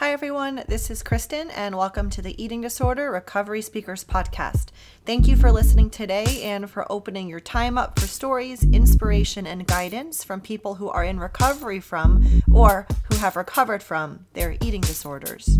Hi, everyone. This is Kristen, and welcome to the Eating Disorder Recovery Speakers Podcast. Thank you for listening today and for opening your time up for stories, inspiration, and guidance from people who are in recovery from or who have recovered from their eating disorders.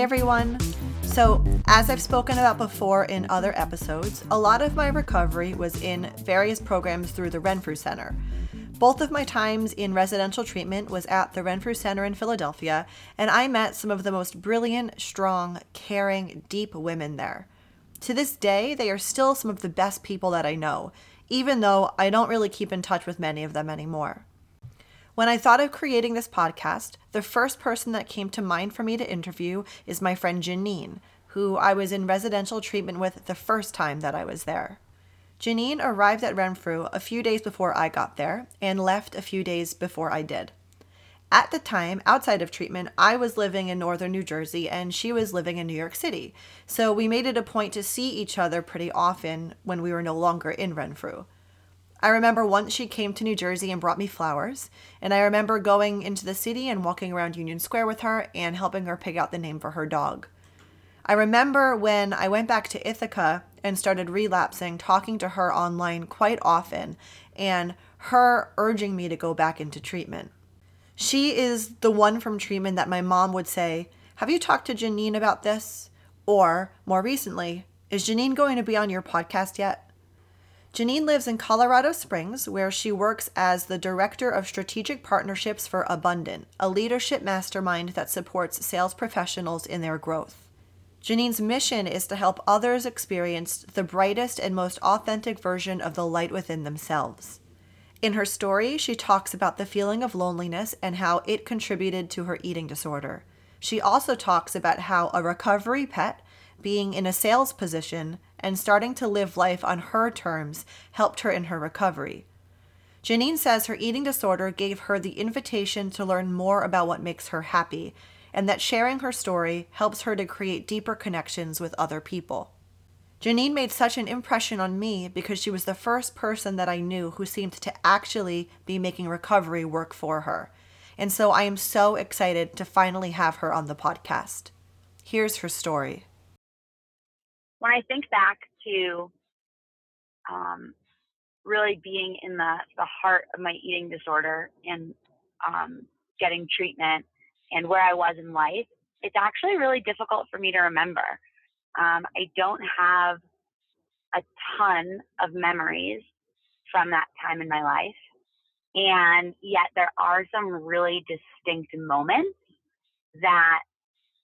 Hi, everyone. So, as I've spoken about before in other episodes, a lot of my recovery was in various programs through the Renfrew Center. Both of my times in residential treatment was at the Renfrew Center in Philadelphia, and I met some of the most brilliant, strong, caring, deep women there. To this day, they are still some of the best people that I know, even though I don't really keep in touch with many of them anymore. When I thought of creating this podcast, the first person that came to mind for me to interview is my friend Janine, who I was in residential treatment with the first time that I was there. Janine arrived at Renfrew a few days before I got there and left a few days before I did. At the time, outside of treatment, I was living in northern New Jersey and she was living in New York City. So we made it a point to see each other pretty often when we were no longer in Renfrew. I remember once she came to New Jersey and brought me flowers, and I remember going into the city and walking around Union Square with her and helping her pick out the name for her dog. I remember when I went back to Ithaca and started relapsing, talking to her online quite often, and her urging me to go back into treatment. She is the one from treatment that my mom would say, Have you talked to Janine about this? Or, more recently, Is Janine going to be on your podcast yet? Janine lives in Colorado Springs, where she works as the Director of Strategic Partnerships for Abundant, a leadership mastermind that supports sales professionals in their growth. Janine's mission is to help others experience the brightest and most authentic version of the light within themselves. In her story, she talks about the feeling of loneliness and how it contributed to her eating disorder. She also talks about how a recovery pet, being in a sales position, and starting to live life on her terms helped her in her recovery. Janine says her eating disorder gave her the invitation to learn more about what makes her happy, and that sharing her story helps her to create deeper connections with other people. Janine made such an impression on me because she was the first person that I knew who seemed to actually be making recovery work for her. And so I am so excited to finally have her on the podcast. Here's her story when I think back to um, really being in the, the heart of my eating disorder and um, getting treatment and where I was in life, it's actually really difficult for me to remember. Um, I don't have a ton of memories from that time in my life. And yet there are some really distinct moments that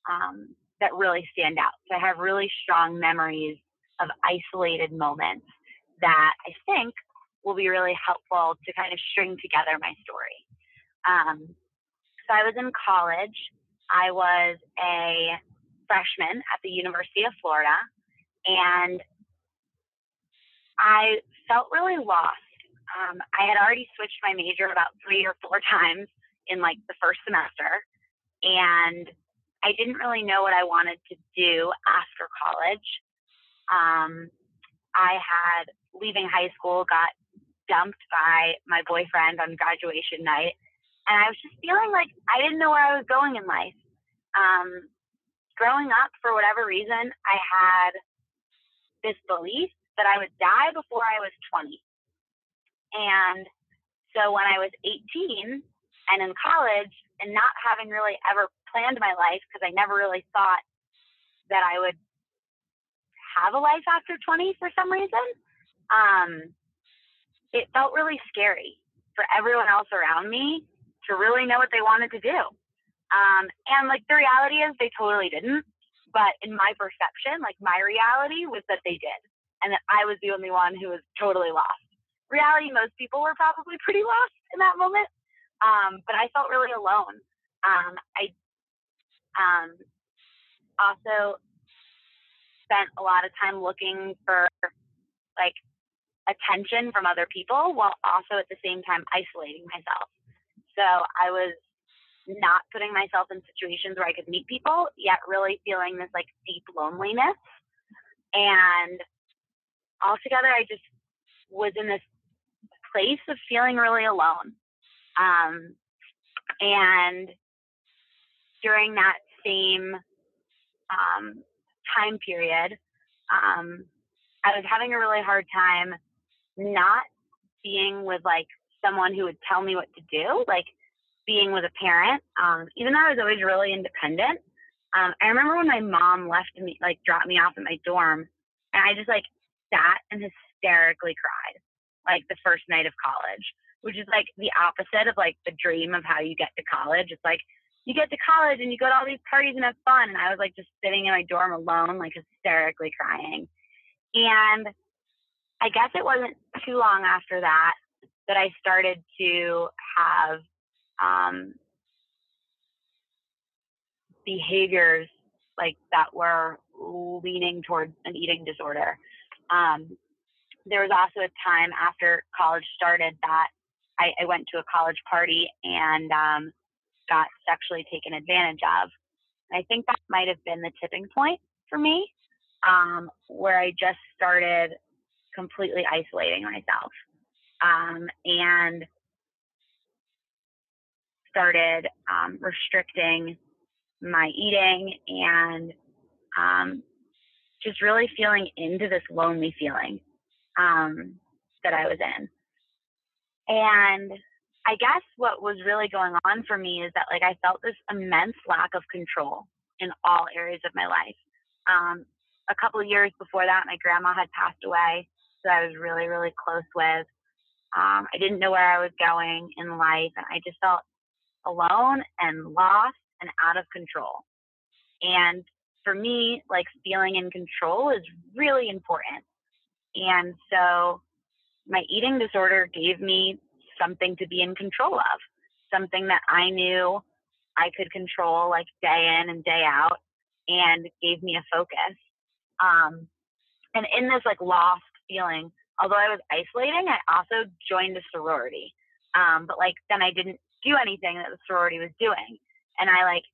um, that really stand out. So I have really strong memories of isolated moments that I think will be really helpful to kind of string together my story. Um, so I was in college. I was a freshman at the University of Florida, and I felt really lost. Um, I had already switched my major about three or four times in like the first semester, and I didn't really know what I wanted to do after college. Um, I had leaving high school, got dumped by my boyfriend on graduation night, and I was just feeling like I didn't know where I was going in life. Um, growing up, for whatever reason, I had this belief that I would die before I was 20. And so when I was 18 and in college and not having really ever planned my life because I never really thought that I would have a life after 20 for some reason. Um, it felt really scary for everyone else around me to really know what they wanted to do. Um, and like the reality is they totally didn't. But in my perception, like my reality was that they did and that I was the only one who was totally lost. Reality, most people were probably pretty lost in that moment. Um, but I felt really alone. Um, I um, also spent a lot of time looking for like attention from other people while also at the same time isolating myself. so I was not putting myself in situations where I could meet people, yet really feeling this like deep loneliness. And altogether, I just was in this place of feeling really alone. Um, and during that same um, time period, um, I was having a really hard time not being with like someone who would tell me what to do, like being with a parent. Um, even though I was always really independent, um, I remember when my mom left me, like dropped me off at my dorm, and I just like sat and hysterically cried, like the first night of college, which is like the opposite of like the dream of how you get to college. It's like you get to college and you go to all these parties and have fun. And I was like just sitting in my dorm alone, like hysterically crying. And I guess it wasn't too long after that that I started to have um, behaviors like that were leaning towards an eating disorder. Um, there was also a time after college started that I, I went to a college party and um, got sexually taken advantage of. And I think that might have been the tipping point for me, um, where I just started completely isolating myself um, and started um, restricting my eating and um, just really feeling into this lonely feeling um, that I was in. And I guess what was really going on for me is that like I felt this immense lack of control in all areas of my life. Um, a couple of years before that, my grandma had passed away, so I was really, really close with. Um, I didn't know where I was going in life, and I just felt alone and lost and out of control. And for me, like feeling in control is really important. And so my eating disorder gave me something to be in control of, something that I knew I could control like day in and day out and gave me a focus. Um, and in this like lost feeling, although I was isolating, I also joined a sorority. Um, but like then I didn't do anything that the sorority was doing. And I like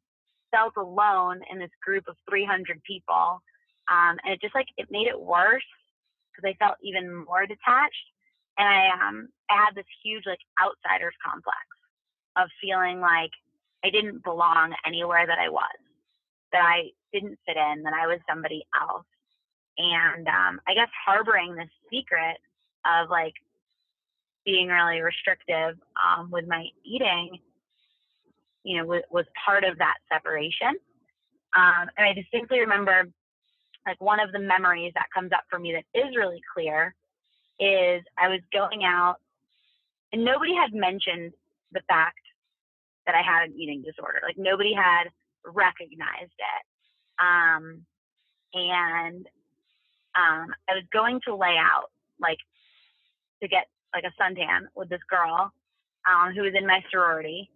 felt alone in this group of 300 people. Um, and it just like, it made it worse because I felt even more detached. And I, um, I had this huge like outsider's complex of feeling like I didn't belong anywhere that I was, that I didn't fit in, that I was somebody else and um, I guess harboring this secret of like being really restrictive um, with my eating, you know, was, part of that separation. Um, and I distinctly remember like one of the memories that comes up for me that is really clear is I was going out and nobody had mentioned the fact that I had an eating disorder. Like nobody had recognized it. Um, and um, I was going to lay out like to get like a suntan with this girl um, who was in my sorority,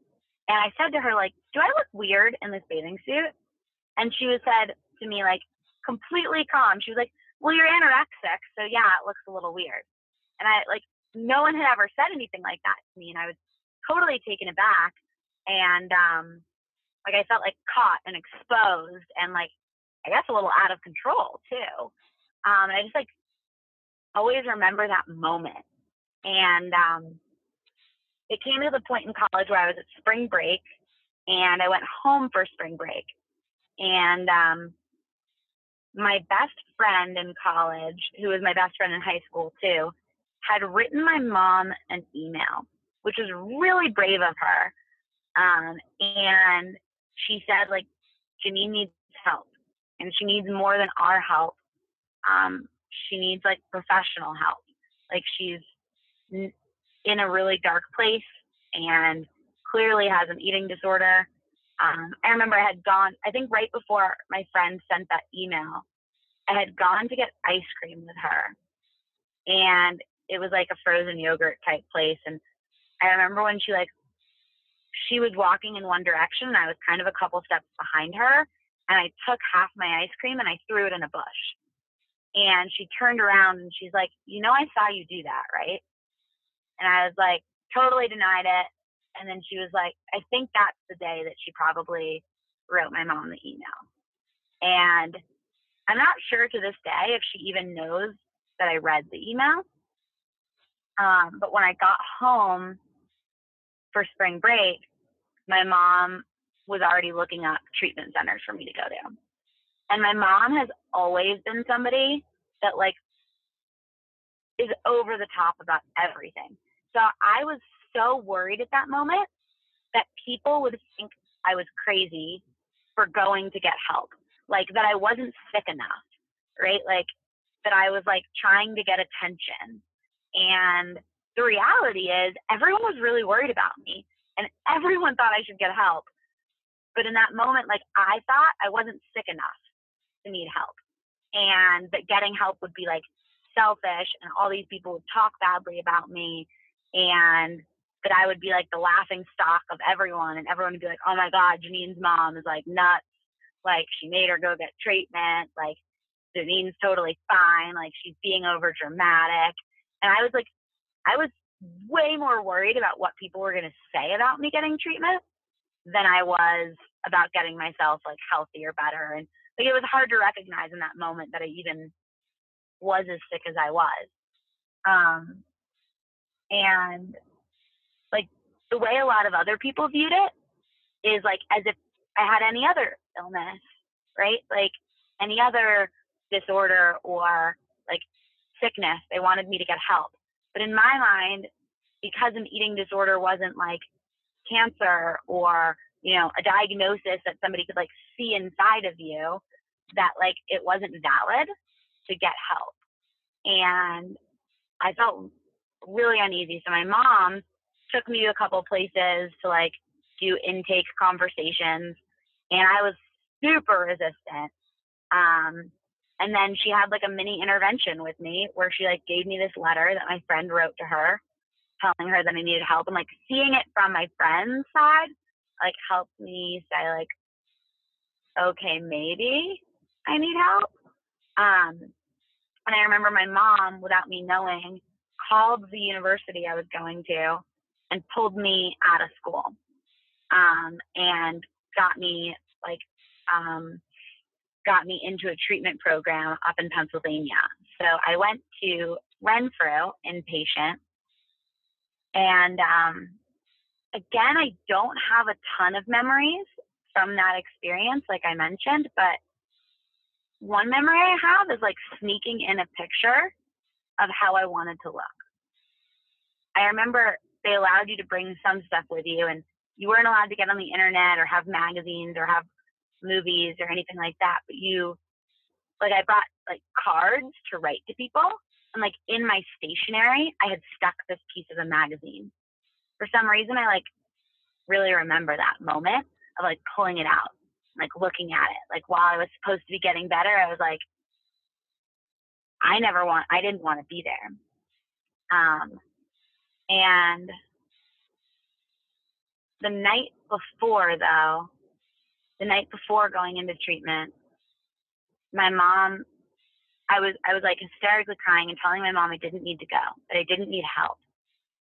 and I said to her like, "Do I look weird in this bathing suit?" And she was said to me like completely calm. She was like, "Well, you're anorexic, so yeah, it looks a little weird." And I like no one had ever said anything like that to me, and I was totally taken aback, and um, like I felt like caught and exposed, and like I guess a little out of control too. Um, and I just like always remember that moment. And um, it came to the point in college where I was at spring break and I went home for spring break. And um, my best friend in college, who was my best friend in high school too, had written my mom an email, which was really brave of her. Um, and she said, like, Janine needs help and she needs more than our help um, she needs like professional help. Like she's in a really dark place and clearly has an eating disorder. Um, I remember I had gone, I think right before my friend sent that email, I had gone to get ice cream with her. And it was like a frozen yogurt type place. And I remember when she like, she was walking in one direction and I was kind of a couple steps behind her. And I took half my ice cream and I threw it in a bush. And she turned around and she's like, You know, I saw you do that, right? And I was like, Totally denied it. And then she was like, I think that's the day that she probably wrote my mom the email. And I'm not sure to this day if she even knows that I read the email. Um, but when I got home for spring break, my mom was already looking up treatment centers for me to go to. And my mom has always been somebody that like is over the top about everything. So I was so worried at that moment that people would think I was crazy for going to get help. Like that I wasn't sick enough, right? Like that I was like trying to get attention. And the reality is everyone was really worried about me and everyone thought I should get help. But in that moment, like I thought I wasn't sick enough to need help. And that getting help would be like selfish and all these people would talk badly about me and that I would be like the laughing stock of everyone and everyone would be like, Oh my God, Janine's mom is like nuts. Like she made her go get treatment. Like Janine's totally fine. Like she's being over dramatic. And I was like, I was way more worried about what people were going to say about me getting treatment than I was about getting myself like healthy or better. And like it was hard to recognize in that moment that I even was as sick as I was. Um, and like the way a lot of other people viewed it is like as if I had any other illness, right? Like any other disorder or like sickness. They wanted me to get help. But in my mind, because an eating disorder wasn't like cancer or, you know, a diagnosis that somebody could like see inside of you, that like it wasn't valid to get help. And I felt really uneasy. So my mom took me to a couple places to like do intake conversations and I was super resistant. Um, and then she had like a mini intervention with me where she like gave me this letter that my friend wrote to her telling her that I needed help. And like seeing it from my friend's side like helped me say like okay maybe I need help. Um and I remember my mom without me knowing called the university I was going to and pulled me out of school um and got me like um got me into a treatment program up in Pennsylvania. So I went to Renfrew inpatient. And um, again, I don't have a ton of memories from that experience, like I mentioned, but one memory I have is like sneaking in a picture of how I wanted to look. I remember they allowed you to bring some stuff with you, and you weren't allowed to get on the internet or have magazines or have movies or anything like that, but you like I brought like cards to write to people and like in my stationery I had stuck this piece of a magazine. For some reason I like really remember that moment of like pulling it out, like looking at it. Like while I was supposed to be getting better, I was like I never want I didn't want to be there. Um and the night before though the night before going into treatment, my mom, I was I was like hysterically crying and telling my mom I didn't need to go, that I didn't need help.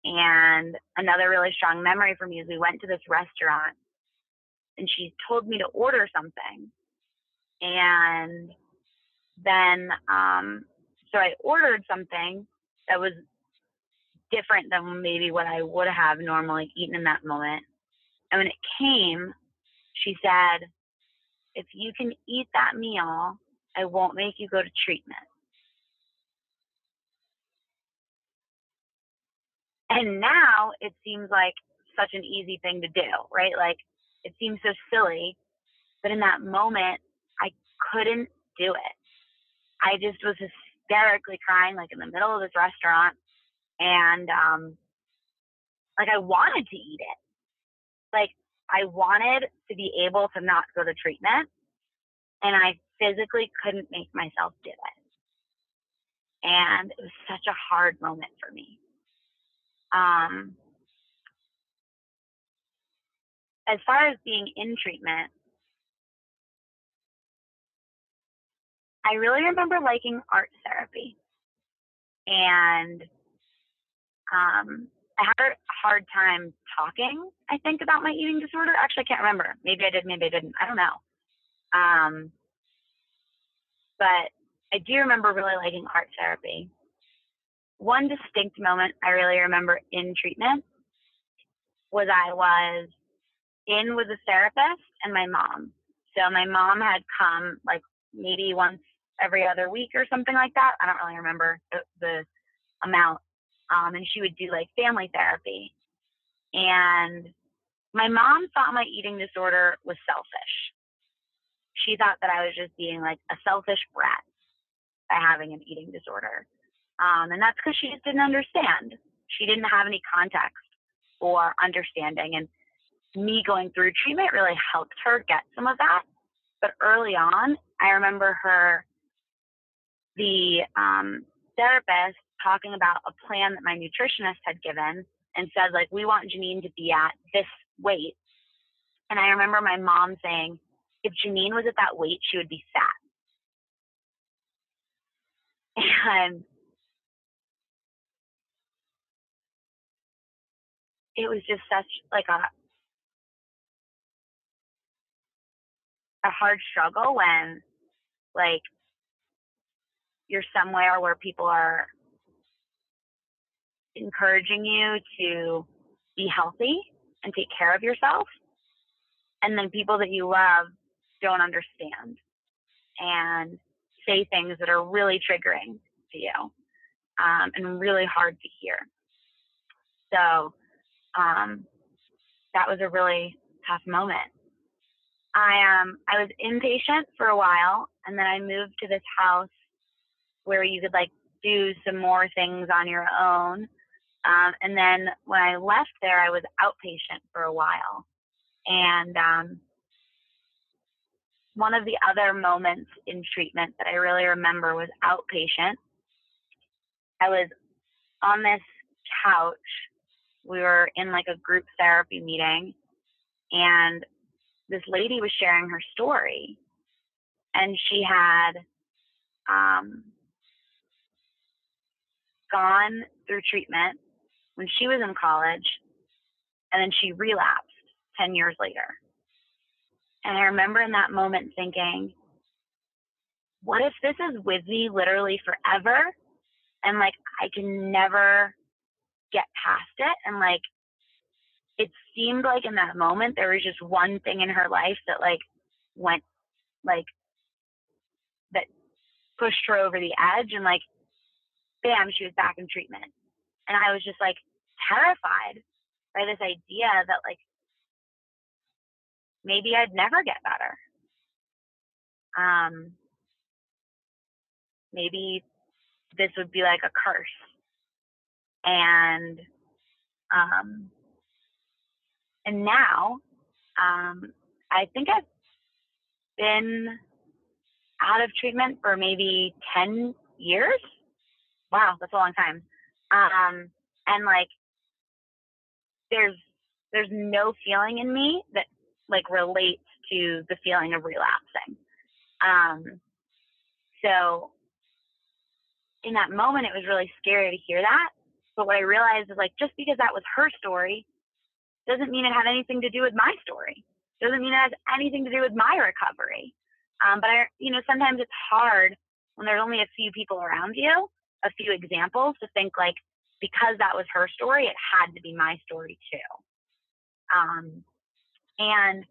And another really strong memory for me is we went to this restaurant and she told me to order something. And then um so I ordered something that was different than maybe what I would have normally eaten in that moment. And when it came, she said, if you can eat that meal, I won't make you go to treatment. And now it seems like such an easy thing to do, right? Like it seems so silly, but in that moment, I couldn't do it. I just was hysterically crying, like in the middle of this restaurant, and um, like I wanted to eat it. Like I wanted to be able to not go to treatment, and I physically couldn't make myself do it. And it was such a hard moment for me. Um, as far as being in treatment, I really remember liking art therapy. And um, I had a hard time talking, I think, about my eating disorder. Actually, I can't remember. Maybe I did, maybe I didn't. I don't know. Um, but I do remember really liking art therapy. One distinct moment I really remember in treatment was I was in with a therapist and my mom. So my mom had come like maybe once every other week or something like that. I don't really remember the, the amount. Um, and she would do like family therapy. And my mom thought my eating disorder was selfish. She thought that I was just being like a selfish brat by having an eating disorder. Um, and that's because she just didn't understand. She didn't have any context or understanding. And me going through treatment really helped her get some of that. But early on, I remember her, the um, therapist, talking about a plan that my nutritionist had given and said, like, we want Janine to be at this weight. And I remember my mom saying, if Janine was at that weight, she would be fat. And it was just such like a a hard struggle when like you're somewhere where people are encouraging you to be healthy and take care of yourself. And then people that you love don't understand and say things that are really triggering to you um, and really hard to hear. So um, that was a really tough moment. I um I was inpatient for a while and then I moved to this house where you could like do some more things on your own. Um, and then when I left there, I was outpatient for a while. And um, one of the other moments in treatment that I really remember was outpatient. I was on this couch. We were in like a group therapy meeting, and this lady was sharing her story, and she had um, gone through treatment when she was in college, and then she relapsed 10 years later. And I remember in that moment thinking, what if this is with me literally forever? And like, I can never get past it. And like, it seemed like in that moment there was just one thing in her life that like went like that pushed her over the edge and like bam she was back in treatment and i was just like terrified by this idea that like maybe i'd never get better um maybe this would be like a curse and um and now, um, I think I've been out of treatment for maybe 10 years. Wow, that's a long time. Um, and like, there's there's no feeling in me that like relates to the feeling of relapsing. Um, so in that moment, it was really scary to hear that. But what I realized is like, just because that was her story doesn't mean it had anything to do with my story. Doesn't mean it has anything to do with my recovery. Um, but I, you know, sometimes it's hard when there's only a few people around you, a few examples to think like, because that was her story, it had to be my story too. Um, and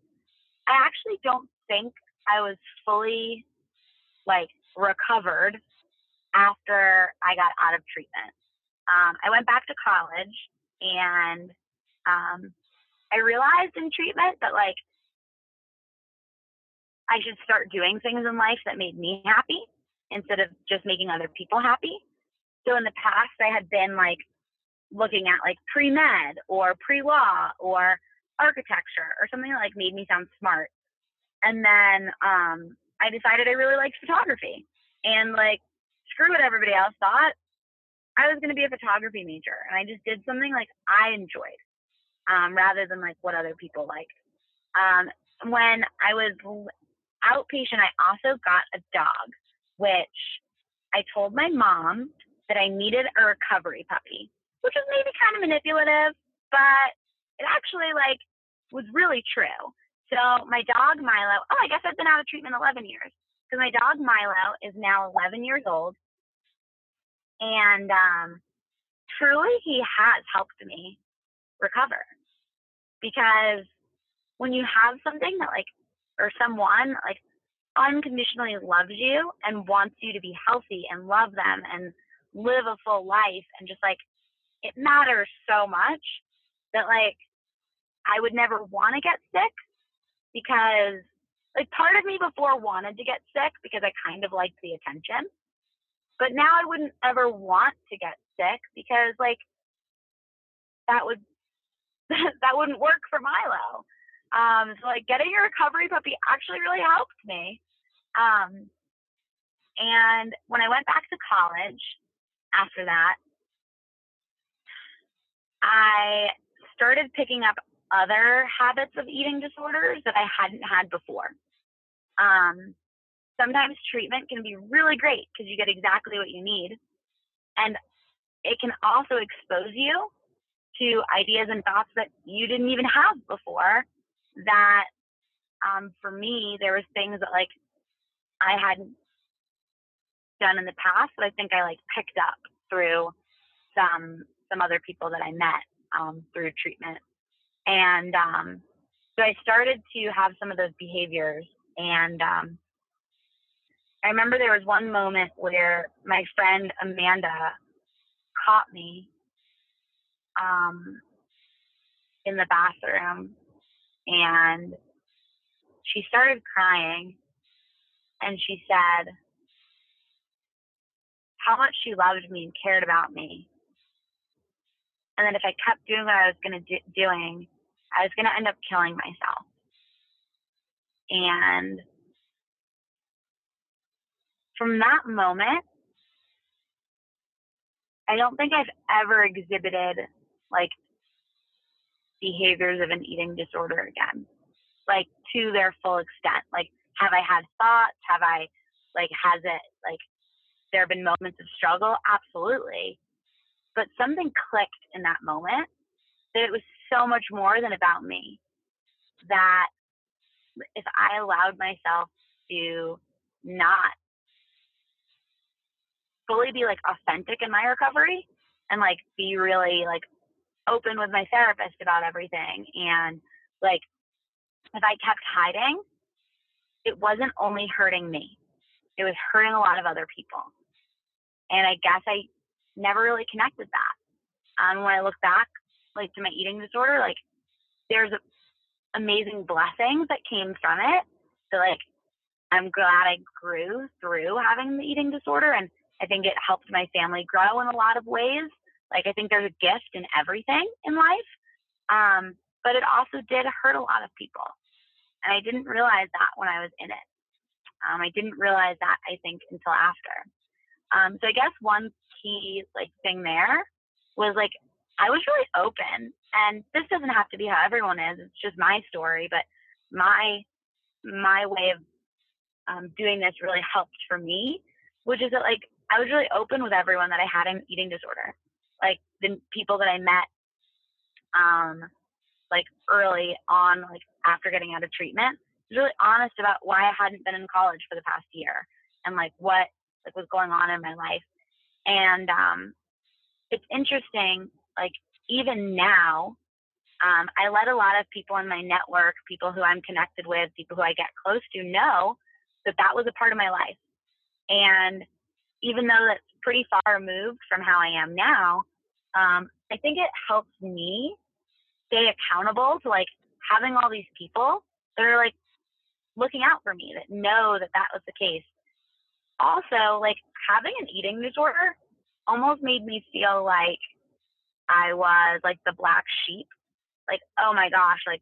I actually don't think I was fully like recovered after I got out of treatment. Um, I went back to college and um, I realized in treatment that like I should start doing things in life that made me happy instead of just making other people happy. So in the past, I had been like looking at like pre med or pre law or architecture or something that like made me sound smart. And then um, I decided I really liked photography and like screw what everybody else thought. I was going to be a photography major and I just did something like I enjoyed um, rather than like what other people liked. Um, when I was outpatient, I also got a dog, which I told my mom that I needed a recovery puppy, which was maybe kind of manipulative, but it actually like was really true. So my dog Milo, oh, I guess I've been out of treatment 11 years. Because my dog Milo is now 11 years old, and um, truly he has helped me recover. Because when you have something that like or someone like unconditionally loves you and wants you to be healthy and love them and live a full life and just like it matters so much that like I would never want to get sick because like part of me before wanted to get sick because I kind of liked the attention. But now I wouldn't ever want to get sick because like that would that wouldn't work for Milo. Um, so like getting a recovery puppy actually really helped me. Um, and when I went back to college after that, I started picking up other habits of eating disorders that I hadn't had before. Um, sometimes treatment can be really great because you get exactly what you need. And it can also expose you to ideas and thoughts that you didn't even have before that um, for me, there was things that like I hadn't done in the past that I think I like picked up through some some other people that I met um, through treatment, and um, so I started to have some of those behaviors. And um, I remember there was one moment where my friend Amanda caught me um, in the bathroom and she started crying and she said how much she loved me and cared about me. And then if I kept doing what I was going to do doing, I was going to end up killing myself. And from that moment, I don't think I've ever exhibited like behaviors of an eating disorder again, like to their full extent. Like, have I had thoughts? Have I, like, has it, like, there have been moments of struggle? Absolutely. But something clicked in that moment that it was so much more than about me. That if I allowed myself to not fully be like authentic in my recovery and like be really like open with my therapist about everything. And like, if I kept hiding, it wasn't only hurting me, it was hurting a lot of other people. And I guess I never really connected that. Um, when I look back, like to my eating disorder, like there's amazing blessings that came from it. So like, I'm glad I grew through having the eating disorder, and I think it helped my family grow in a lot of ways. Like I think there's a gift in everything in life. Um, but it also did hurt a lot of people. And I didn't realize that when I was in it. Um, I didn't realize that I think until after. Um, so I guess one key like thing there was like I was really open, and this doesn't have to be how everyone is. It's just my story, but my my way of um, doing this really helped for me, which is that like I was really open with everyone that I had an eating disorder like the people that I met um like early on like after getting out of treatment I was really honest about why I hadn't been in college for the past year and like what like was going on in my life. And um it's interesting, like even now, um, I let a lot of people in my network, people who I'm connected with, people who I get close to know that that was a part of my life. And even though that's pretty far removed from how I am now, um, I think it helps me stay accountable to like having all these people that are like looking out for me that know that that was the case. Also, like having an eating disorder almost made me feel like I was like the black sheep. Like, oh my gosh, like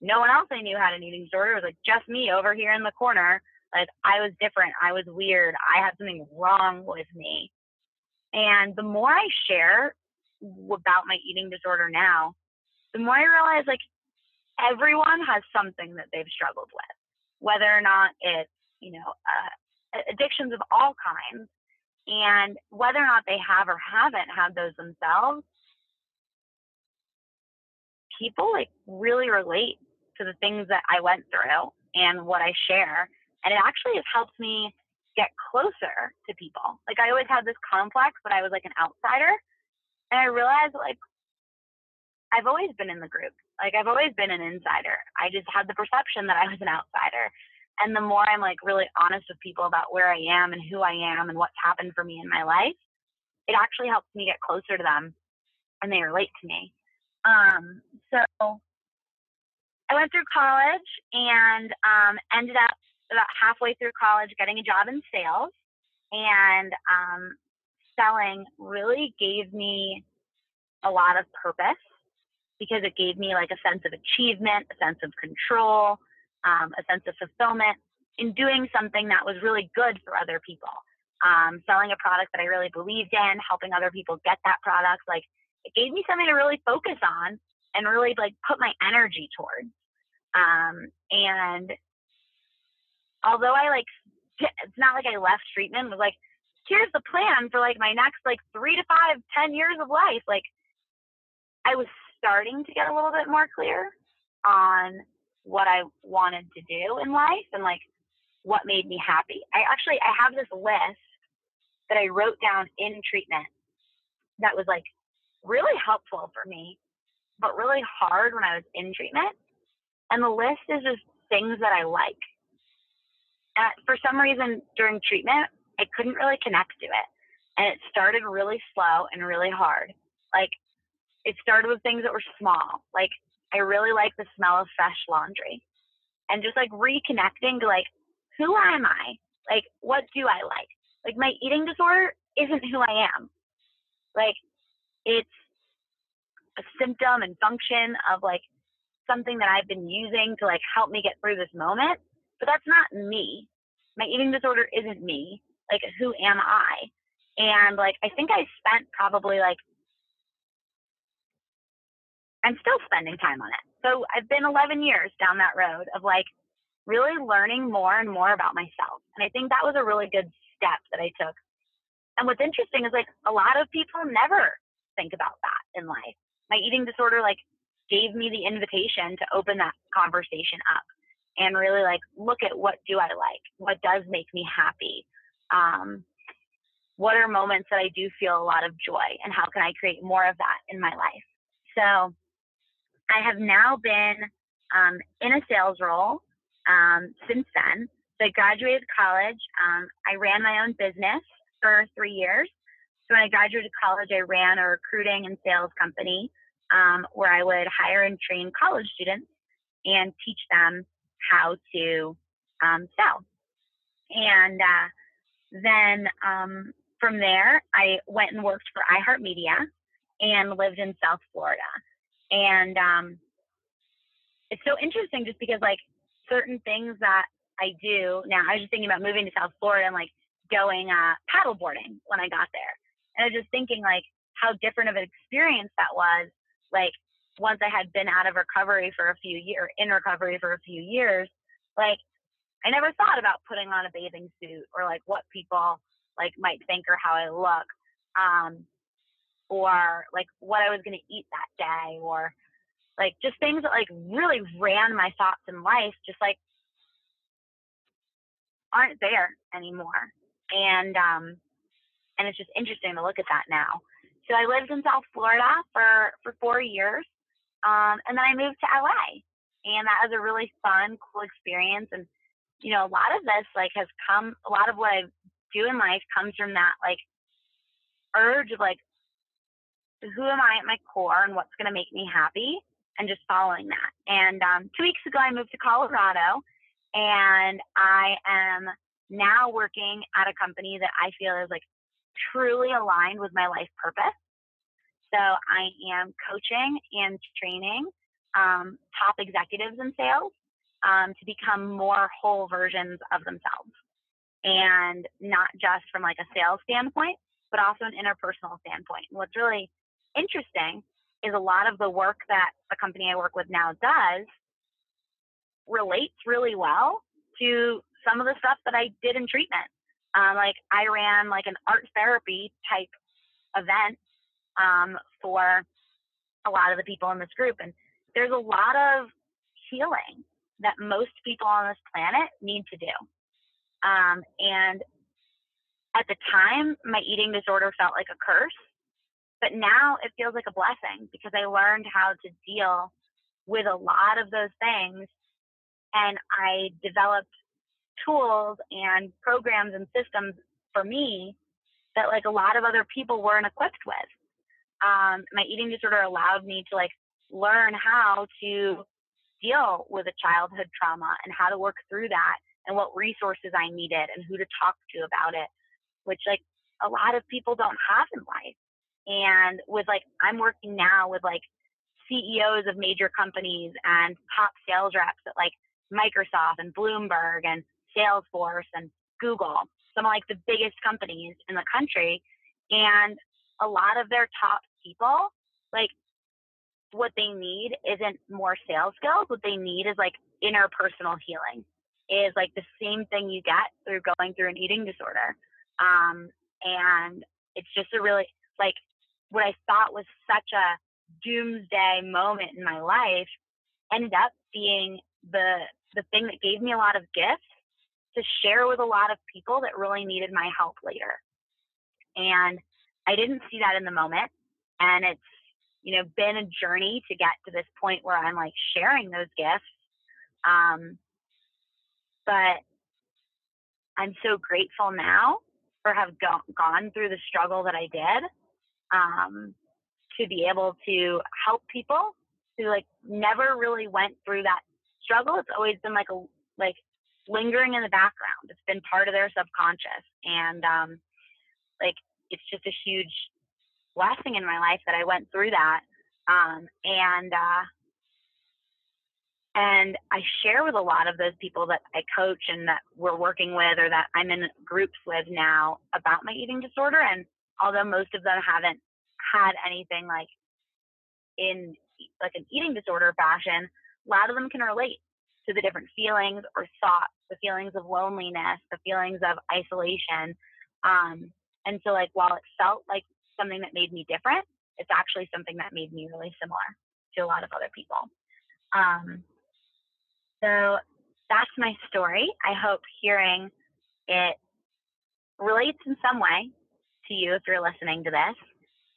no one else I knew had an eating disorder. It was like just me over here in the corner. Like I was different. I was weird. I had something wrong with me. And the more I share about my eating disorder now, the more I realize like everyone has something that they've struggled with, whether or not it's, you know, uh, addictions of all kinds. And whether or not they have or haven't had those themselves, people like really relate to the things that I went through and what I share. And it actually has helped me get closer to people. Like I always had this complex, but I was like an outsider. And I realized like I've always been in the group. Like I've always been an insider. I just had the perception that I was an outsider. And the more I'm like really honest with people about where I am and who I am and what's happened for me in my life, it actually helps me get closer to them and they relate to me. Um, so I went through college and um, ended up about halfway through college getting a job in sales. And um, selling really gave me a lot of purpose because it gave me like a sense of achievement, a sense of control, um, a sense of fulfillment in doing something that was really good for other people. Um, selling a product that I really believed in, helping other people get that product, like it gave me something to really focus on and really like put my energy towards. Um, and although I like, it's not like I left treatment, was like, here's the plan for like my next like three to five, ten years of life. Like I was starting to get a little bit more clear on what I wanted to do in life and like what made me happy. I actually I have this list that I wrote down in treatment that was like really helpful for me, but really hard when I was in treatment. And the list is just things that I like. And for some reason during treatment, I couldn't really connect to it. And it started really slow and really hard. Like it started with things that were small. Like I really like the smell of fresh laundry. And just like reconnecting to like who am I? Like what do I like? Like my eating disorder isn't who I am. Like it's a symptom and function of like something that I've been using to like help me get through this moment, but that's not me. My eating disorder isn't me. Like, who am I? And like, I think I spent probably like, I'm still spending time on it. So I've been 11 years down that road of like really learning more and more about myself. And I think that was a really good step that I took. And what's interesting is like a lot of people never think about that in life. My eating disorder like gave me the invitation to open that conversation up and really like look at what do I like? What does make me happy? Um, what are moments that I do feel a lot of joy and how can I create more of that in my life? So I have now been um, in a sales role um, since then. So I graduated college. Um, I ran my own business for three years. So when I graduated college, I ran a recruiting and sales company um, where I would hire and train college students and teach them how to um, sell. And uh, then um, from there, I went and worked for iHeartMedia and lived in South Florida. And um, it's so interesting just because, like, certain things that I do now, I was just thinking about moving to South Florida and like going uh, paddle boarding when I got there. And I was just thinking, like, how different of an experience that was like once I had been out of recovery for a few years, in recovery for a few years, like I never thought about putting on a bathing suit or like what people like might think or how I look, um, or like what I was going to eat that day, or like just things that like really ran my thoughts in life, just like aren't there anymore. And um, and it's just interesting to look at that now. So I lived in South Florida for, for four years. Um, and then I moved to LA. And that was a really fun, cool experience. And, you know, a lot of this like has come, a lot of what I do in life comes from that like urge of like, who am I at my core and what's going to make me happy and just following that. And um, two weeks ago, I moved to Colorado and I am now working at a company that I feel is like truly aligned with my life purpose. So I am coaching and training um, top executives in sales um, to become more whole versions of themselves. And not just from like a sales standpoint, but also an interpersonal standpoint. And what's really interesting is a lot of the work that the company I work with now does relates really well to some of the stuff that I did in treatment. Um, like I ran like an art therapy type event um, for a lot of the people in this group, and there's a lot of healing that most people on this planet need to do. Um, and at the time, my eating disorder felt like a curse, but now it feels like a blessing because I learned how to deal with a lot of those things and I developed tools and programs and systems for me that like a lot of other people weren't equipped with. Um, my eating disorder allowed me to like learn how to deal with a childhood trauma and how to work through that and what resources I needed and who to talk to about it, which like a lot of people don't have in life. And with like, I'm working now with like CEOs of major companies and top sales reps at like Microsoft and Bloomberg and Salesforce and Google, some of like the biggest companies in the country. And a lot of their top people, like what they need isn't more sales skills. What they need is like interpersonal healing, is like the same thing you get through going through an eating disorder. Um, and it's just a really, like, what I thought was such a doomsday moment in my life ended up being the the thing that gave me a lot of gifts to share with a lot of people that really needed my help later. And I didn't see that in the moment. And it's, you know, been a journey to get to this point where I'm like sharing those gifts. Um, but I'm so grateful now for have go- gone through the struggle that I did um, to be able to help people who like never really went through that struggle. It's always been like a like lingering in the background. It's been part of their subconscious, and um, like it's just a huge blessing in my life that I went through that. Um, and uh, and I share with a lot of those people that I coach and that we're working with or that I'm in groups with now about my eating disorder. And although most of them haven't had anything like in like an eating disorder fashion, a lot of them can relate to the different feelings or thoughts, the feelings of loneliness, the feelings of isolation. Um, and so, like, while it felt like something that made me different, it's actually something that made me really similar to a lot of other people. Um, so that's my story. I hope hearing it relates in some way to you if you're listening to this.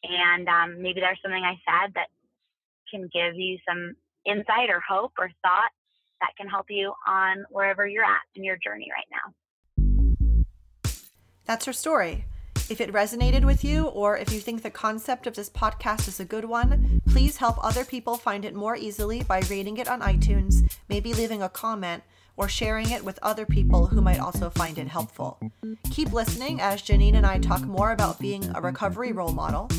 And um, maybe there's something I said that can give you some insight or hope or thought that can help you on wherever you're at in your journey right now. That's her story. If it resonated with you, or if you think the concept of this podcast is a good one, please help other people find it more easily by rating it on iTunes, maybe leaving a comment, or sharing it with other people who might also find it helpful. Keep listening as Janine and I talk more about being a recovery role model,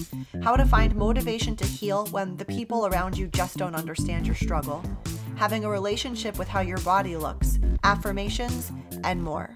how to find motivation to heal when the people around you just don't understand your struggle, having a relationship with how your body looks, affirmations, and more.